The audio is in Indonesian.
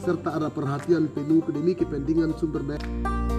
serta ada perhatian penuh demi kepentingan sumber daya